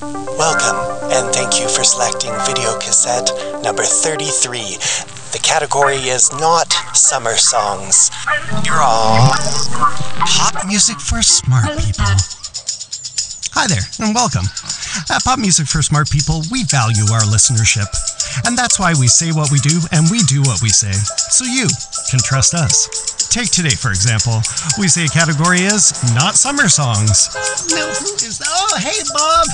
Welcome, and thank you for selecting video cassette number 33. The category is not summer songs. You're all pop music for smart people. Hi there, and welcome. At Pop Music for Smart People, we value our listenership. And that's why we say what we do and we do what we say, so you can trust us. Take today, for example. We say a category is not summer songs. No, who is that? Oh, hey, Bob.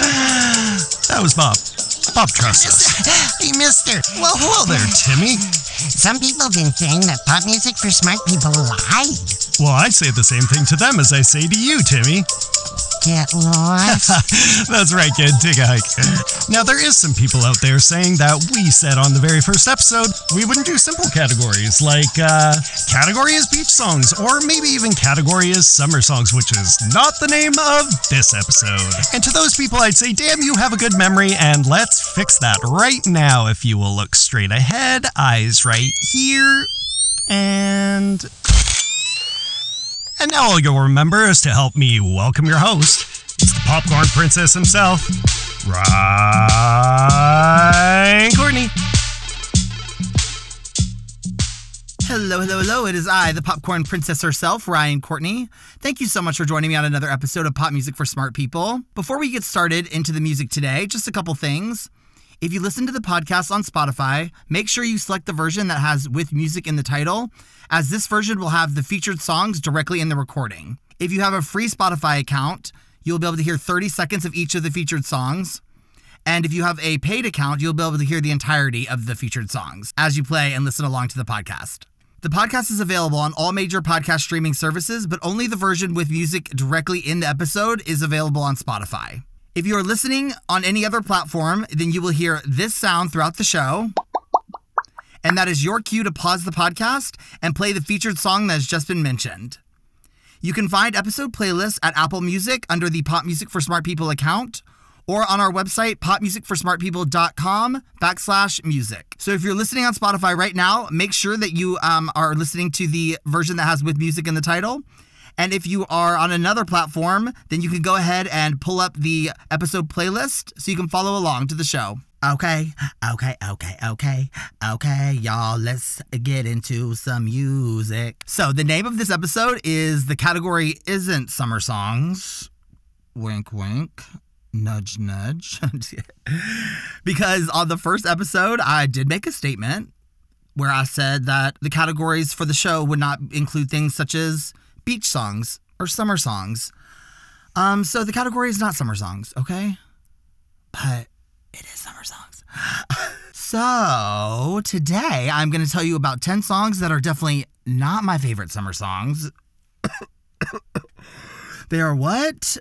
that was Bob. Bob trusts us. Hey, mister. Well, hello there, Timmy. Some people have been saying that pop music for smart people lied. Well, I say the same thing to them as I say to you, Timmy. Get lost. That's right, kid. Take a hike. Now, there is some people out there saying that we said on the very first episode we wouldn't do simple categories like uh, category is beach songs or maybe even category is summer songs, which is not the name of this episode. And to those people, I'd say, damn, you have a good memory, and let's fix that right now. If you will look straight ahead, eyes right here, and. And now all you'll remember is to help me welcome your host. It's the popcorn princess himself, Ryan Courtney. Hello, hello, hello. It is I, the popcorn princess herself, Ryan Courtney. Thank you so much for joining me on another episode of Pop Music for Smart People. Before we get started into the music today, just a couple things. If you listen to the podcast on Spotify, make sure you select the version that has with music in the title, as this version will have the featured songs directly in the recording. If you have a free Spotify account, you'll be able to hear 30 seconds of each of the featured songs. And if you have a paid account, you'll be able to hear the entirety of the featured songs as you play and listen along to the podcast. The podcast is available on all major podcast streaming services, but only the version with music directly in the episode is available on Spotify. If you are listening on any other platform, then you will hear this sound throughout the show. And that is your cue to pause the podcast and play the featured song that has just been mentioned. You can find episode playlists at Apple Music under the Pop Music for Smart People account or on our website, popmusicforsmartpeople.com backslash music. So if you're listening on Spotify right now, make sure that you um, are listening to the version that has with music in the title. And if you are on another platform, then you can go ahead and pull up the episode playlist so you can follow along to the show. Okay, okay, okay, okay, okay, y'all, let's get into some music. So, the name of this episode is the category isn't summer songs. Wink, wink nudge nudge because on the first episode i did make a statement where i said that the categories for the show would not include things such as beach songs or summer songs um so the category is not summer songs okay but it is summer songs so today i'm going to tell you about 10 songs that are definitely not my favorite summer songs they are what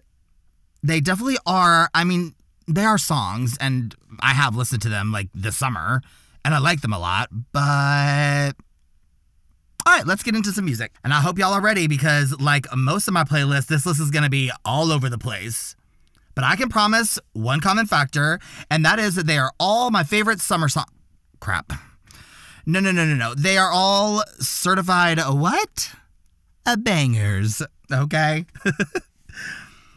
they definitely are. I mean, they are songs, and I have listened to them like this summer, and I like them a lot, but. All right, let's get into some music. And I hope y'all are ready because, like most of my playlists, this list is going to be all over the place. But I can promise one common factor, and that is that they are all my favorite summer song. Crap. No, no, no, no, no. They are all certified what? A bangers. Okay.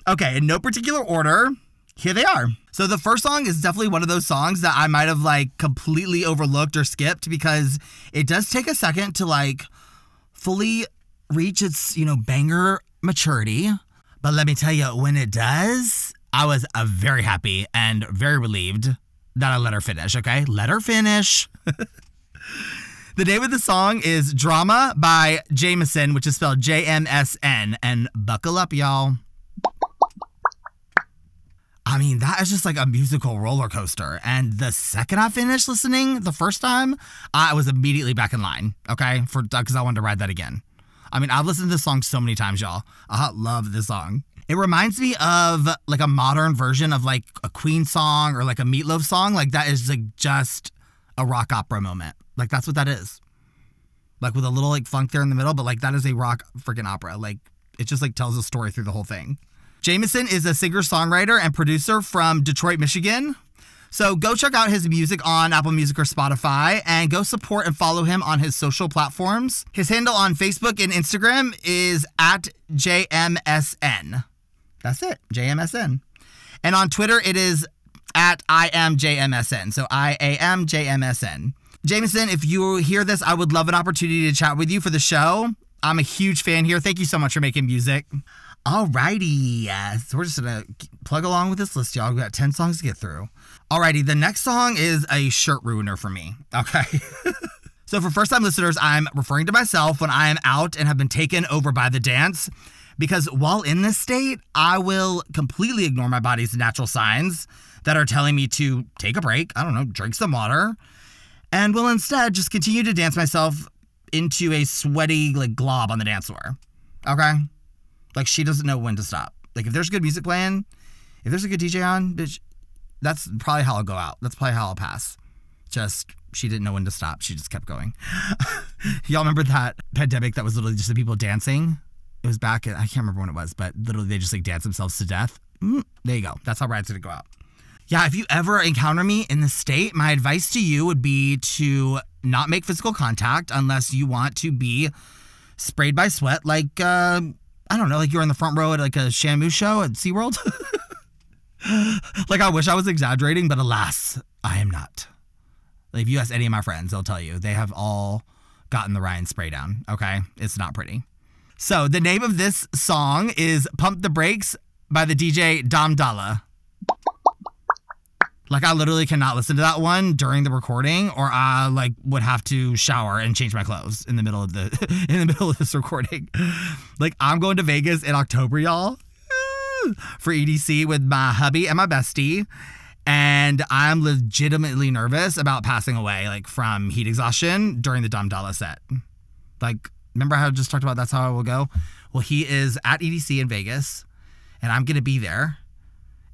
Okay, in no particular order, here they are. So the first song is definitely one of those songs that I might have like completely overlooked or skipped because it does take a second to like fully reach its, you know, banger maturity. But let me tell you, when it does, I was uh, very happy and very relieved that I let her finish, okay? Let her finish. the name of the song is Drama by Jameson, which is spelled J M S N. And buckle up, y'all. I mean, that is just like a musical roller coaster. And the second I finished listening the first time, I was immediately back in line, okay? For uh, because I wanted to ride that again. I mean, I've listened to this song so many times, y'all. I love this song. It reminds me of like a modern version of like a Queen song or like a Meatloaf song. Like that is like just a rock opera moment. Like that's what that is. Like with a little like funk there in the middle, but like that is a rock freaking opera. Like it just like tells a story through the whole thing. Jameson is a singer songwriter and producer from Detroit, Michigan. So go check out his music on Apple Music or Spotify and go support and follow him on his social platforms. His handle on Facebook and Instagram is at JMSN. That's it, JMSN. And on Twitter, it is at I am JMSN. So I A M J M S N. Jameson, if you hear this, I would love an opportunity to chat with you for the show. I'm a huge fan here. Thank you so much for making music. Alrighty, uh, so we're just gonna plug along with this list, y'all. We got 10 songs to get through. Alrighty, the next song is a shirt ruiner for me. Okay. so for first time listeners, I'm referring to myself when I am out and have been taken over by the dance. Because while in this state, I will completely ignore my body's natural signs that are telling me to take a break, I don't know, drink some water, and will instead just continue to dance myself into a sweaty like glob on the dance floor. Okay? Like she doesn't know when to stop. Like if there's good music playing, if there's a good DJ on, bitch, that's probably how I'll go out. That's probably how I'll pass. Just she didn't know when to stop. She just kept going. Y'all remember that pandemic that was literally just the people dancing? It was back. I can't remember when it was, but literally they just like dance themselves to death. Mm, there you go. That's how Ride's gonna go out. Yeah, if you ever encounter me in the state, my advice to you would be to not make physical contact unless you want to be sprayed by sweat, like uh, I don't know, like you're in the front row at like a Shamu show at SeaWorld. like I wish I was exaggerating, but alas, I am not. Like if you ask any of my friends, they'll tell you they have all gotten the Ryan spray down. Okay, it's not pretty. So the name of this song is "Pump the Brakes" by the DJ Dom Dolla. Like I literally cannot listen to that one during the recording, or I like would have to shower and change my clothes in the middle of the in the middle of this recording. Like I'm going to Vegas in October, y'all, for EDC with my hubby and my bestie, and I'm legitimately nervous about passing away like from heat exhaustion during the Dom Dolla set. Like, remember how I just talked about that's how I will go? Well, he is at EDC in Vegas, and I'm gonna be there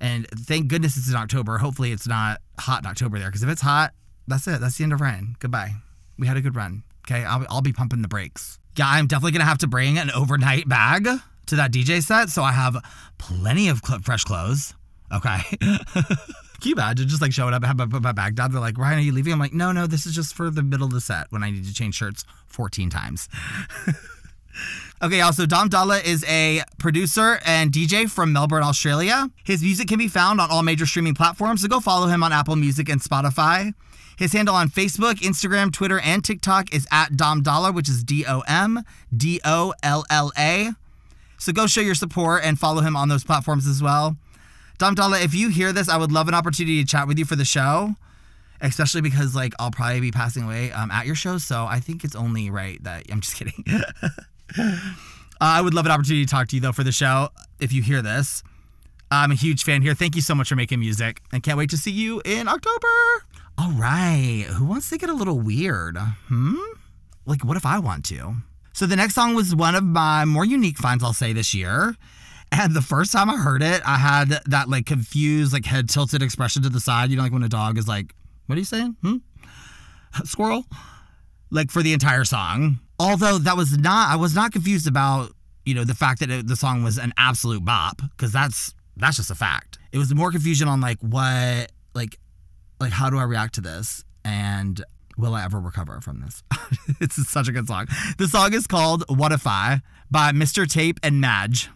and thank goodness it's in October. Hopefully it's not hot in October there. Because if it's hot, that's it. That's the end of Ryan. Goodbye. We had a good run. Okay. I'll, I'll be pumping the brakes. Yeah, I'm definitely going to have to bring an overnight bag to that DJ set. So I have plenty of cl- fresh clothes. Okay. Can you imagine just like showing up and have my, my bag down? They're like, Ryan, are you leaving? I'm like, no, no, this is just for the middle of the set when I need to change shirts 14 times. Okay, also, Dom Dolla is a producer and DJ from Melbourne, Australia. His music can be found on all major streaming platforms, so go follow him on Apple Music and Spotify. His handle on Facebook, Instagram, Twitter, and TikTok is at Dom Dolla, which is D O M D O L L A. So go show your support and follow him on those platforms as well. Dom Dolla, if you hear this, I would love an opportunity to chat with you for the show, especially because like I'll probably be passing away um, at your show, so I think it's only right that I'm just kidding. Uh, I would love an opportunity to talk to you though for the show if you hear this. I'm a huge fan here. Thank you so much for making music and can't wait to see you in October. All right. Who wants to get a little weird? Hmm? Like, what if I want to? So, the next song was one of my more unique finds, I'll say, this year. And the first time I heard it, I had that like confused, like head tilted expression to the side. You know, like when a dog is like, what are you saying? Hmm? Squirrel? Like for the entire song. Although that was not, I was not confused about, you know, the fact that it, the song was an absolute bop, because that's, that's just a fact. It was more confusion on like what, like, like how do I react to this? And will I ever recover from this? it's such a good song. The song is called What If I by Mr. Tape and Madge.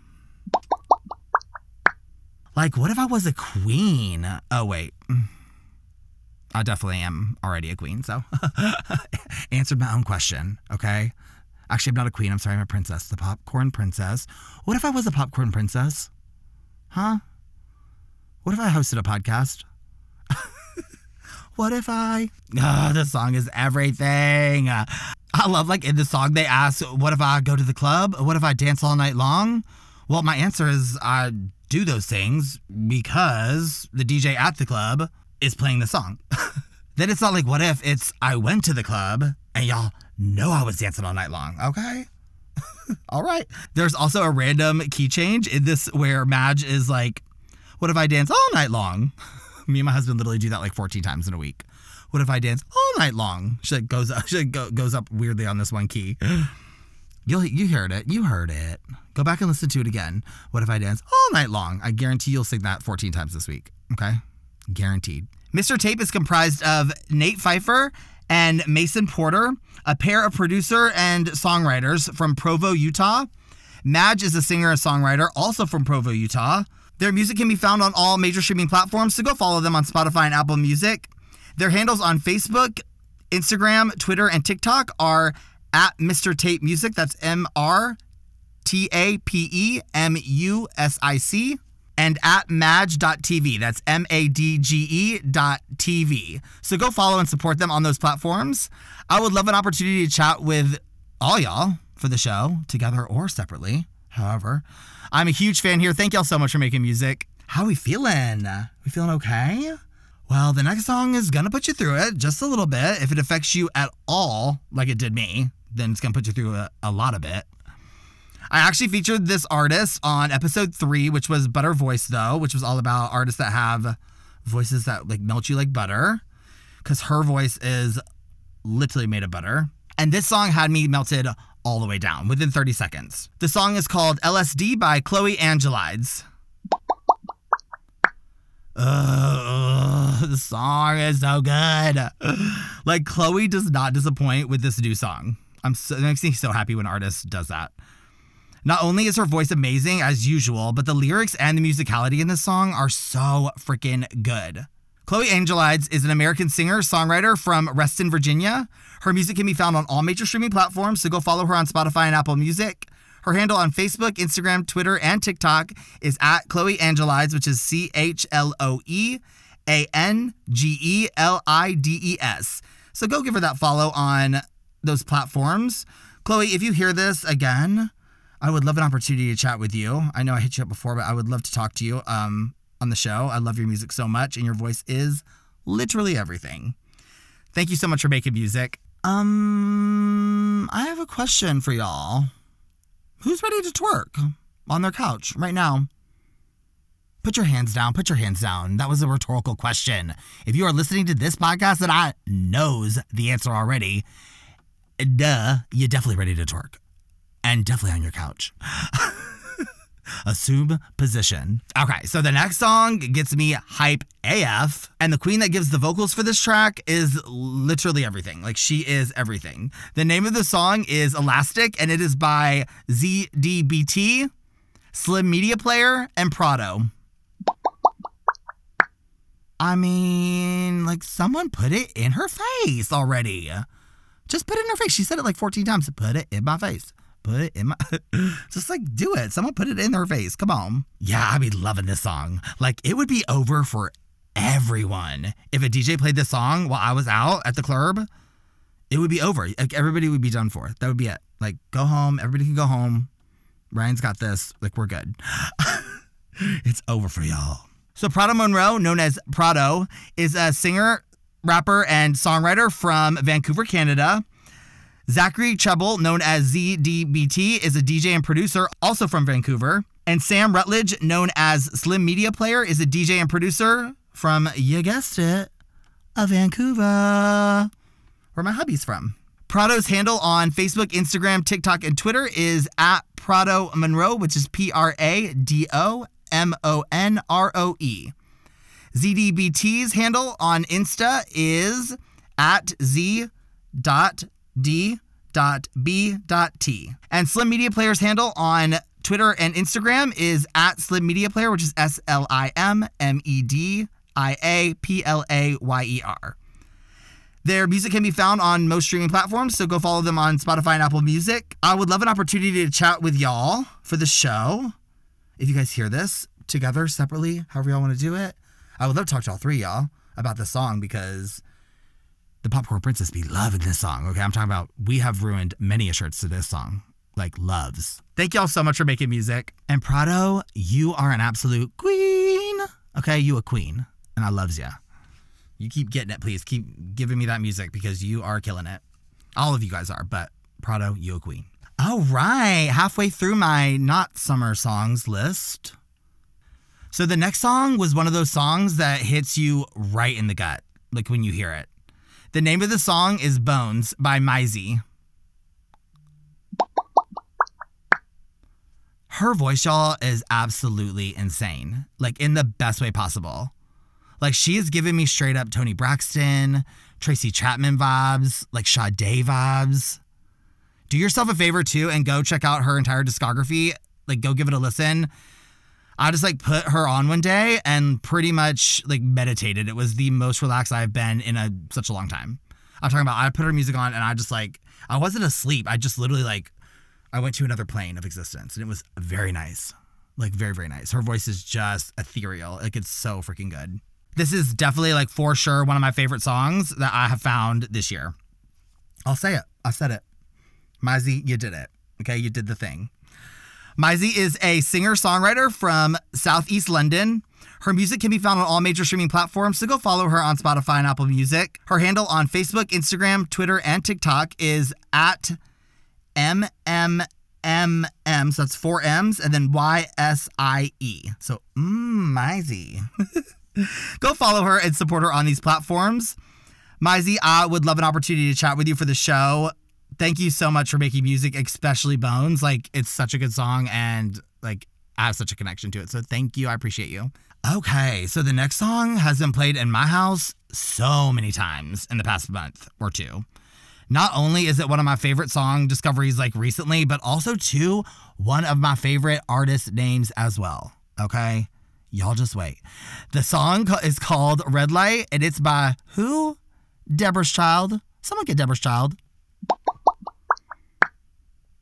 Like, what if I was a queen? Oh, wait. I definitely am already a queen, so answered my own question, okay? Actually, I'm not a queen. I'm sorry, I'm a princess, the popcorn princess. What if I was a popcorn princess? Huh? What if I hosted a podcast? what if I? Oh, this song is everything. I love, like, in the song, they ask, What if I go to the club? What if I dance all night long? Well, my answer is I do those things because the DJ at the club is playing the song. then it's not like, What if it's I went to the club and y'all know I was dancing all night long, okay? all right. There's also a random key change in this where Madge is like, What if I dance all night long? Me and my husband literally do that like 14 times in a week. What if I dance all night long? She like goes up, she like go, goes up weirdly on this one key. You'll you heard it. You heard it. Go back and listen to it again. What if I dance all night long? I guarantee you'll sing that 14 times this week. Okay? Guaranteed. Mr. Tape is comprised of Nate Pfeiffer and Mason Porter, a pair of producer and songwriters from Provo, Utah. Madge is a singer and songwriter, also from Provo, Utah. Their music can be found on all major streaming platforms, so go follow them on Spotify and Apple Music. Their handles on Facebook, Instagram, Twitter, and TikTok are at Mr. Tape Music. That's M R T A P E M U S I C. And at madge.tv. That's M A D G E dot TV. So go follow and support them on those platforms. I would love an opportunity to chat with all y'all for the show, together or separately. However, I'm a huge fan here. Thank y'all so much for making music. How we feeling? We feeling okay? Well, the next song is gonna put you through it just a little bit. If it affects you at all, like it did me, then it's gonna put you through a, a lot of it. I actually featured this artist on episode three, which was Butter Voice, though, which was all about artists that have voices that like melt you like butter. Because her voice is literally made of butter. And this song had me melted all the way down within 30 seconds. The song is called LSD by Chloe Angelides. Ugh, the song is so good. Like Chloe does not disappoint with this new song. I'm so, it makes me so happy when artists does that. Not only is her voice amazing as usual, but the lyrics and the musicality in this song are so freaking good. Chloe Angelides is an American singer songwriter from Reston, Virginia. Her music can be found on all major streaming platforms, so go follow her on Spotify and Apple Music. Her handle on Facebook, Instagram, Twitter, and TikTok is at Chloe Angelides, which is C H L O E A N G E L I D E S. So go give her that follow on those platforms. Chloe, if you hear this again, I would love an opportunity to chat with you. I know I hit you up before, but I would love to talk to you um, on the show. I love your music so much, and your voice is literally everything. Thank you so much for making music. Um, I have a question for y'all. Who's ready to twerk on their couch right now? Put your hands down. Put your hands down. That was a rhetorical question. If you are listening to this podcast that I knows the answer already, duh, you're definitely ready to twerk and definitely on your couch. Assume position. Okay, so the next song gets me hype AF, and the queen that gives the vocals for this track is literally everything. Like, she is everything. The name of the song is Elastic, and it is by ZDBT, Slim Media Player, and Prado. I mean, like, someone put it in her face already. Just put it in her face. She said it like 14 times. Put it in my face put it in my just like do it. Someone put it in their face. Come on. Yeah i'd be loving this song. Like it would be over for everyone. If a dj played this song while i was out at the club it would be over. Like everybody would be done for. That would be it. Like go home. Everybody can go home. Ryan's got this. Like we're good. It's over for y'all. So prado monroe known as prado is a singer rapper and songwriter from vancouver canada Zachary Chebel, known as ZDBT, is a DJ and producer, also from Vancouver. And Sam Rutledge, known as Slim Media Player, is a DJ and producer from, you guessed it, a Vancouver, where my hubby's from. Prado's handle on Facebook, Instagram, TikTok, and Twitter is at Prado Monroe, which is P R A D O M O N R O E. ZDBT's handle on Insta is at Z dot d.b.t. And Slim Media Player's handle on Twitter and Instagram is at Slim Media Player, which is S L I M M E D I A P L A Y E R. Their music can be found on most streaming platforms, so go follow them on Spotify and Apple Music. I would love an opportunity to chat with y'all for the show. If you guys hear this together, separately, however y'all want to do it, I would love to talk to all three y'all about the song because the Popcorn Princess be loving this song. Okay, I'm talking about we have ruined many shirts to this song, like loves. Thank y'all so much for making music. And Prado, you are an absolute queen. Okay, you a queen, and I loves ya. You keep getting it, please. Keep giving me that music because you are killing it. All of you guys are, but Prado, you a queen. All right, halfway through my not summer songs list. So the next song was one of those songs that hits you right in the gut, like when you hear it. The name of the song is Bones by Mysie. Her voice, y'all, is absolutely insane. Like, in the best way possible. Like, she is giving me straight up Toni Braxton, Tracy Chapman vibes, like Sade vibes. Do yourself a favor too and go check out her entire discography. Like, go give it a listen. I just like put her on one day and pretty much like meditated. It was the most relaxed I've been in a such a long time. I'm talking about I put her music on and I just like I wasn't asleep. I just literally like I went to another plane of existence and it was very nice. Like very, very nice. Her voice is just ethereal. Like it's so freaking good. This is definitely like for sure one of my favorite songs that I have found this year. I'll say it. I said it. Mysie, you did it. Okay, you did the thing. Mysie is a singer songwriter from Southeast London. Her music can be found on all major streaming platforms, so go follow her on Spotify and Apple Music. Her handle on Facebook, Instagram, Twitter, and TikTok is at MMMM. So that's four M's and then Y S I E. So, mmm, Mysie. go follow her and support her on these platforms. Mysie, I would love an opportunity to chat with you for the show thank you so much for making music, especially Bones. Like, it's such a good song and like I have such a connection to it. So thank you. I appreciate you. Okay, so the next song has been played in my house so many times in the past month or two. Not only is it one of my favorite song discoveries like recently, but also too one of my favorite artist names as well. Okay? Y'all just wait. The song is called Red Light and it's by who? Deborah's Child. Someone get Deborah's Child.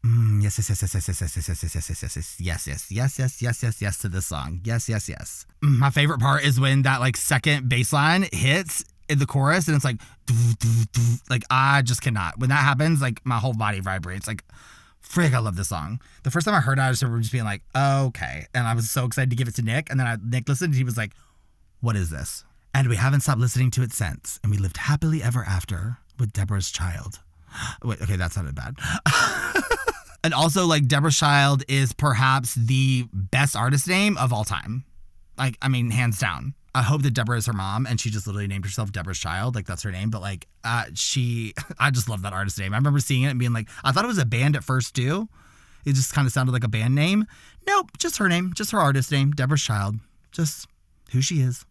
Mm, yes, yes, yes, yes, yes, yes, yes, yes, yes, yes, yes, yes, yes, yes, yes, yes, yes, yes yes yes to this song. Yes, yes, yes. My favorite part is when that like second bass line hits in the chorus and it's like, like I just cannot. When that happens, like my whole body vibrates. Like, frig, I love this song. The first time I heard it, I just remember just being like, okay, and I was so excited to give it to Nick. And then I, Nick listened, and he was like, what is this? And we haven't stopped listening to it since. And we lived happily ever after with Deborah's child. Wait, okay, that sounded bad. And also, like, Deborah Child is perhaps the best artist name of all time. Like, I mean, hands down. I hope that Deborah is her mom and she just literally named herself Deborah's Child. Like, that's her name. But, like, uh, she, I just love that artist name. I remember seeing it and being like, I thought it was a band at first, too. It just kind of sounded like a band name. Nope, just her name, just her artist name, Deborah's Child. Just who she is.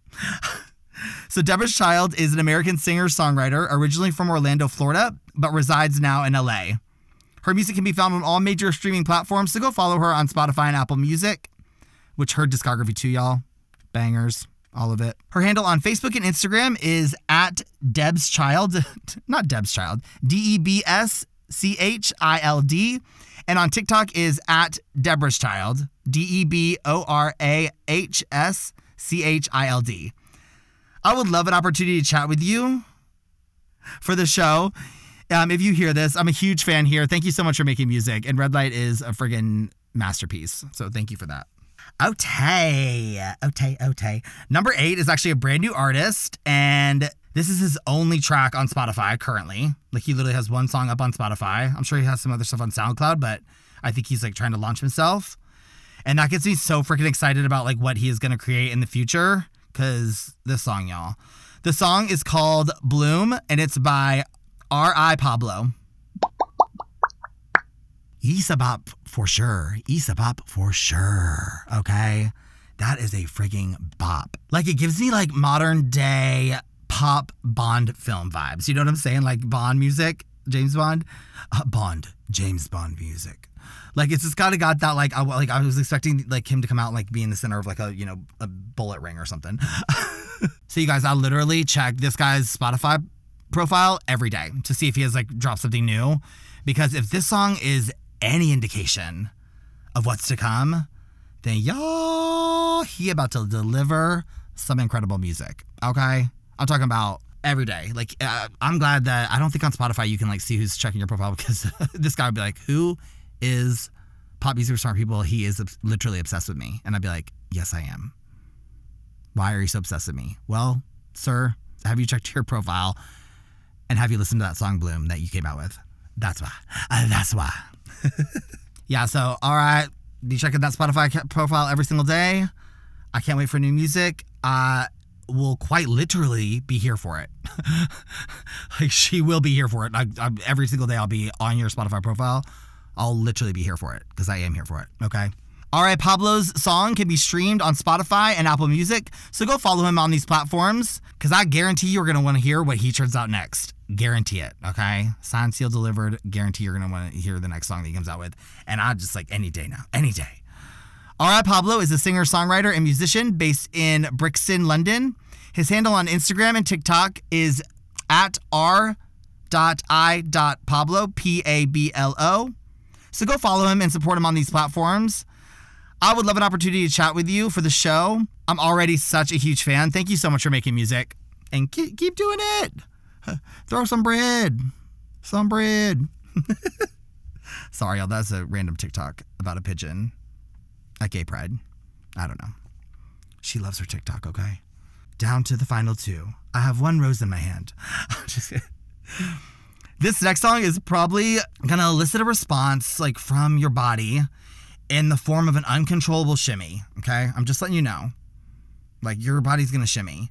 so, Deborah's Child is an American singer songwriter, originally from Orlando, Florida, but resides now in LA. Her music can be found on all major streaming platforms, so go follow her on Spotify and Apple Music, which her discography too, y'all. Bangers, all of it. Her handle on Facebook and Instagram is at Deb's Child, not Deb's Child, D E B S C H I L D. And on TikTok is at Deborah's Child, D E B O R A H S C H I L D. I would love an opportunity to chat with you for the show. Um, if you hear this, I'm a huge fan here. Thank you so much for making music. And Red Light is a friggin' masterpiece. So thank you for that. Okay. Okay. Okay. Number eight is actually a brand new artist. And this is his only track on Spotify currently. Like he literally has one song up on Spotify. I'm sure he has some other stuff on SoundCloud, but I think he's like trying to launch himself. And that gets me so freaking excited about like what he is going to create in the future. Cause this song, y'all. The song is called Bloom and it's by R.I. Pablo. Isabop for sure. Isabop for sure. Okay. That is a frigging bop. Like it gives me like modern day pop Bond film vibes. You know what I'm saying? Like Bond music, James Bond, uh, Bond, James Bond music. Like it's just kind of got that like I like I was expecting like him to come out and, like be in the center of like a you know a bullet ring or something. so you guys, I literally checked this guy's Spotify profile every day to see if he has like dropped something new. Because if this song is any indication of what's to come, then y'all, he about to deliver some incredible music. Okay, I'm talking about every day. Like uh, I'm glad that I don't think on Spotify you can like see who's checking your profile because this guy would be like, "Who is pop music smart people?" He is literally obsessed with me, and I'd be like, "Yes, I am." Why are you so obsessed with me? Well, sir, have you checked your profile? And have you listened to that song Bloom that you came out with? That's why. Uh, that's why. yeah, so, all right. Be checking that Spotify profile every single day. I can't wait for new music. I will quite literally be here for it. like, she will be here for it. I, I, every single day, I'll be on your Spotify profile. I'll literally be here for it because I am here for it. Okay. All right, Pablo's song can be streamed on Spotify and Apple Music, so go follow him on these platforms because I guarantee you're going to want to hear what he turns out next. Guarantee it, okay? Signed, sealed, delivered. Guarantee you're going to want to hear the next song that he comes out with. And I just like any day now, any day. R.I. Pablo is a singer, songwriter, and musician based in Brixton, London. His handle on Instagram and TikTok is at r.i.pablo, P A B L O. So go follow him and support him on these platforms. I would love an opportunity to chat with you for the show. I'm already such a huge fan. Thank you so much for making music. And keep, keep doing it. Throw some bread. Some bread. Sorry, y'all. That's a random TikTok about a pigeon at Gay Pride. I don't know. She loves her TikTok, okay? Down to the final two. I have one rose in my hand. This next song is probably gonna elicit a response like from your body in the form of an uncontrollable shimmy. Okay, I'm just letting you know. Like your body's gonna shimmy.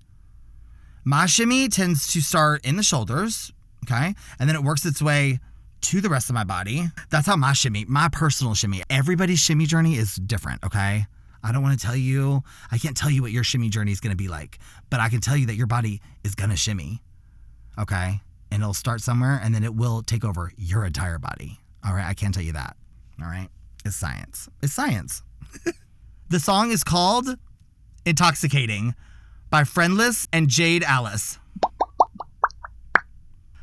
My shimmy tends to start in the shoulders, okay, and then it works its way to the rest of my body. That's how my shimmy, my personal shimmy. Everybody's shimmy journey is different, okay? I don't want to tell you, I can't tell you what your shimmy journey is going to be like, but I can tell you that your body is going to shimmy, okay? And it'll start somewhere and then it will take over your entire body, all right? I can tell you that, all right? It's science. It's science. the song is called Intoxicating by Friendless and Jade Alice.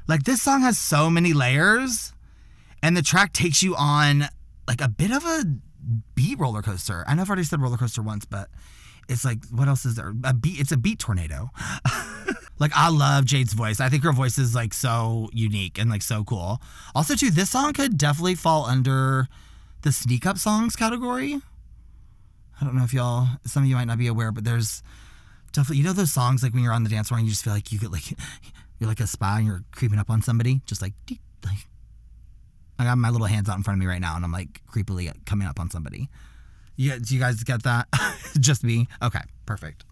Like this song has so many layers and the track takes you on like a bit of a beat roller coaster. I know I've already said roller coaster once, but it's like what else is there? A beat it's a beat tornado. like I love Jade's voice. I think her voice is like so unique and like so cool. Also too, this song could definitely fall under the sneak up songs category. I don't know if y'all some of you might not be aware, but there's definitely you know those songs like when you're on the dance floor and you just feel like you get like you're like a spy and you're creeping up on somebody, just like, like I got my little hands out in front of me right now, and I'm like creepily coming up on somebody. Yeah, do you guys get that? just me? Okay, perfect.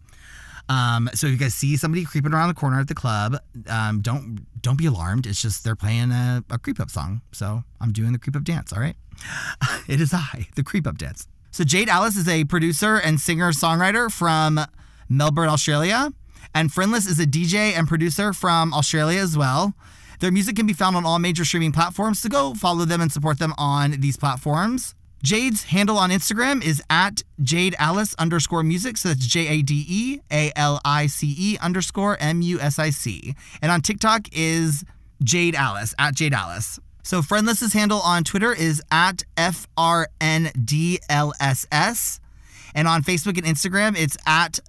Um, so if you guys see somebody creeping around the corner at the club, um, don't don't be alarmed. It's just they're playing a, a creep up song. So I'm doing the creep up dance. All right. it is I, the creep up dance. So Jade Alice is a producer and singer songwriter from Melbourne, Australia. And Friendless is a DJ and producer from Australia as well. Their music can be found on all major streaming platforms, so go follow them and support them on these platforms. Jade's handle on Instagram is at Jade Alice underscore music. So that's J A D E A L I C E underscore M U S I C. And on TikTok is Jade Alice, at Jade Alice. So Friendless's handle on Twitter is at F R N D L S S. And on Facebook and Instagram, it's at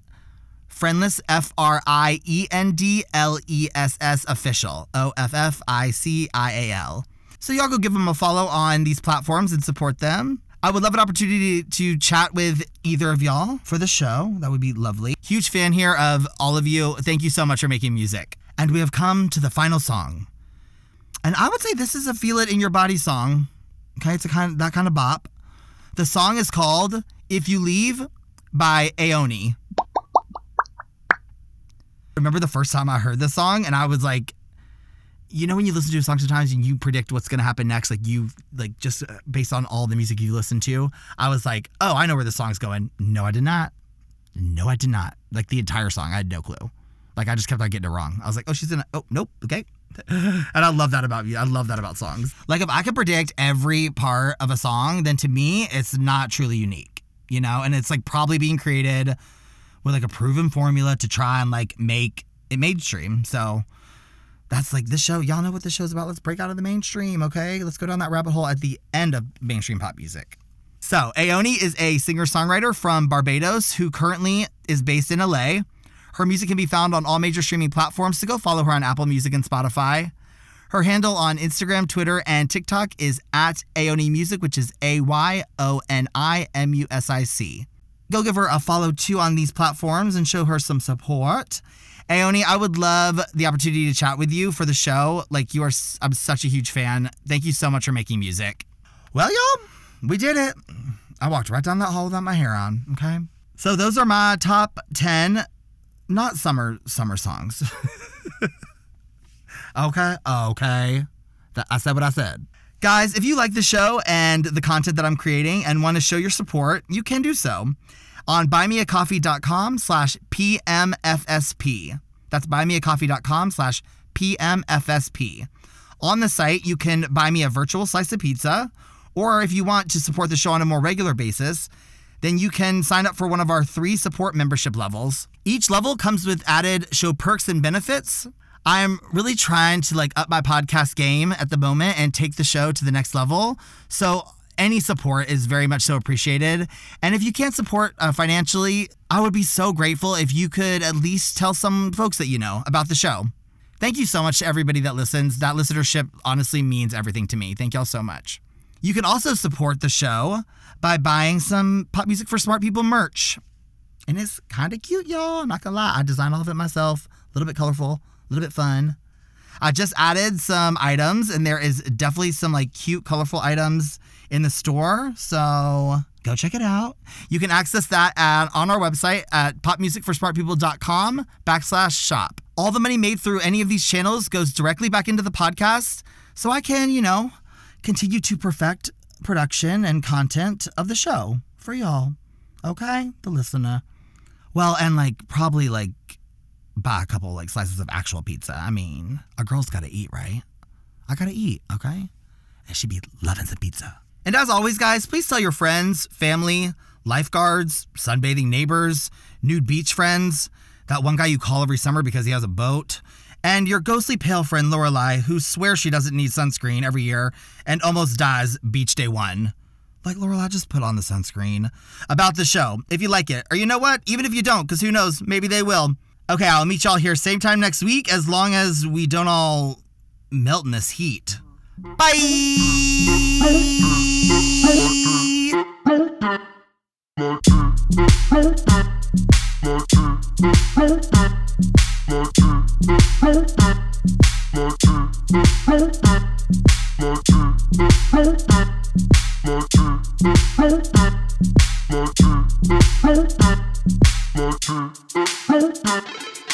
Friendless, F R I E N D L E S S official, O F F I C I A L. So y'all go give them a follow on these platforms and support them. I would love an opportunity to chat with either of y'all for the show. That would be lovely. Huge fan here of all of you. Thank you so much for making music. And we have come to the final song. And I would say this is a feel it in your body song. Okay, it's a kind of that kind of bop. The song is called If You Leave by Ayoni remember the first time I heard this song and I was like, you know when you listen to a song sometimes and you predict what's gonna happen next, like you like just uh, based on all the music you listen to, I was like, oh, I know where the song's going. No, I did not. No, I did not. Like the entire song, I had no clue. Like I just kept on getting it wrong. I was like, oh, she's in. A, oh, nope. Okay. and I love that about you. I love that about songs. Like if I could predict every part of a song, then to me, it's not truly unique. You know, and it's like probably being created with like a proven formula to try and like make it mainstream. So that's like this show. Y'all know what this show's about. Let's break out of the mainstream, okay? Let's go down that rabbit hole at the end of mainstream pop music. So, Ayoni is a singer songwriter from Barbados who currently is based in LA. Her music can be found on all major streaming platforms, so go follow her on Apple Music and Spotify. Her handle on Instagram, Twitter, and TikTok is at Ayoni Music, which is A Y O N I M U S I C. Go give her a follow too on these platforms and show her some support. Ayoni, I would love the opportunity to chat with you for the show. Like you are, I'm such a huge fan. Thank you so much for making music. Well, y'all, we did it. I walked right down that hall without my hair on. Okay, so those are my top ten, not summer summer songs. okay, okay, I said what I said. Guys, if you like the show and the content that I'm creating and want to show your support, you can do so on buymeacoffee.com slash PMFSP. That's buymeacoffee.com slash PMFSP. On the site, you can buy me a virtual slice of pizza, or if you want to support the show on a more regular basis, then you can sign up for one of our three support membership levels. Each level comes with added show perks and benefits. I'm really trying to like up my podcast game at the moment and take the show to the next level. So any support is very much so appreciated. And if you can't support uh, financially, I would be so grateful if you could at least tell some folks that you know about the show. Thank you so much to everybody that listens. That listenership honestly means everything to me. Thank y'all so much. You can also support the show by buying some Pop Music for Smart People merch. And it's kind of cute, y'all. I'm not gonna lie. I designed all of it myself. A little bit colorful, a little bit fun. I just added some items, and there is definitely some like cute, colorful items in the store. So go check it out. You can access that at on our website at popmusicforsmartpeople.com backslash shop. All the money made through any of these channels goes directly back into the podcast, so I can, you know, continue to perfect production and content of the show for y'all. Okay, the listener. Well, and like probably like buy a couple like slices of actual pizza. I mean, a girl's gotta eat, right? I gotta eat, okay? And she be loving some pizza. And as always, guys, please tell your friends, family, lifeguards, sunbathing neighbors, nude beach friends, that one guy you call every summer because he has a boat, and your ghostly pale friend Lorelai, who swears she doesn't need sunscreen every year and almost dies beach day one. Like Lorelai, just put on the sunscreen. About the show, if you like it, or you know what, even if you don't, because who knows, maybe they will. Okay, I'll meet y'all here same time next week as long as we don't all melt in this heat. Bye like it.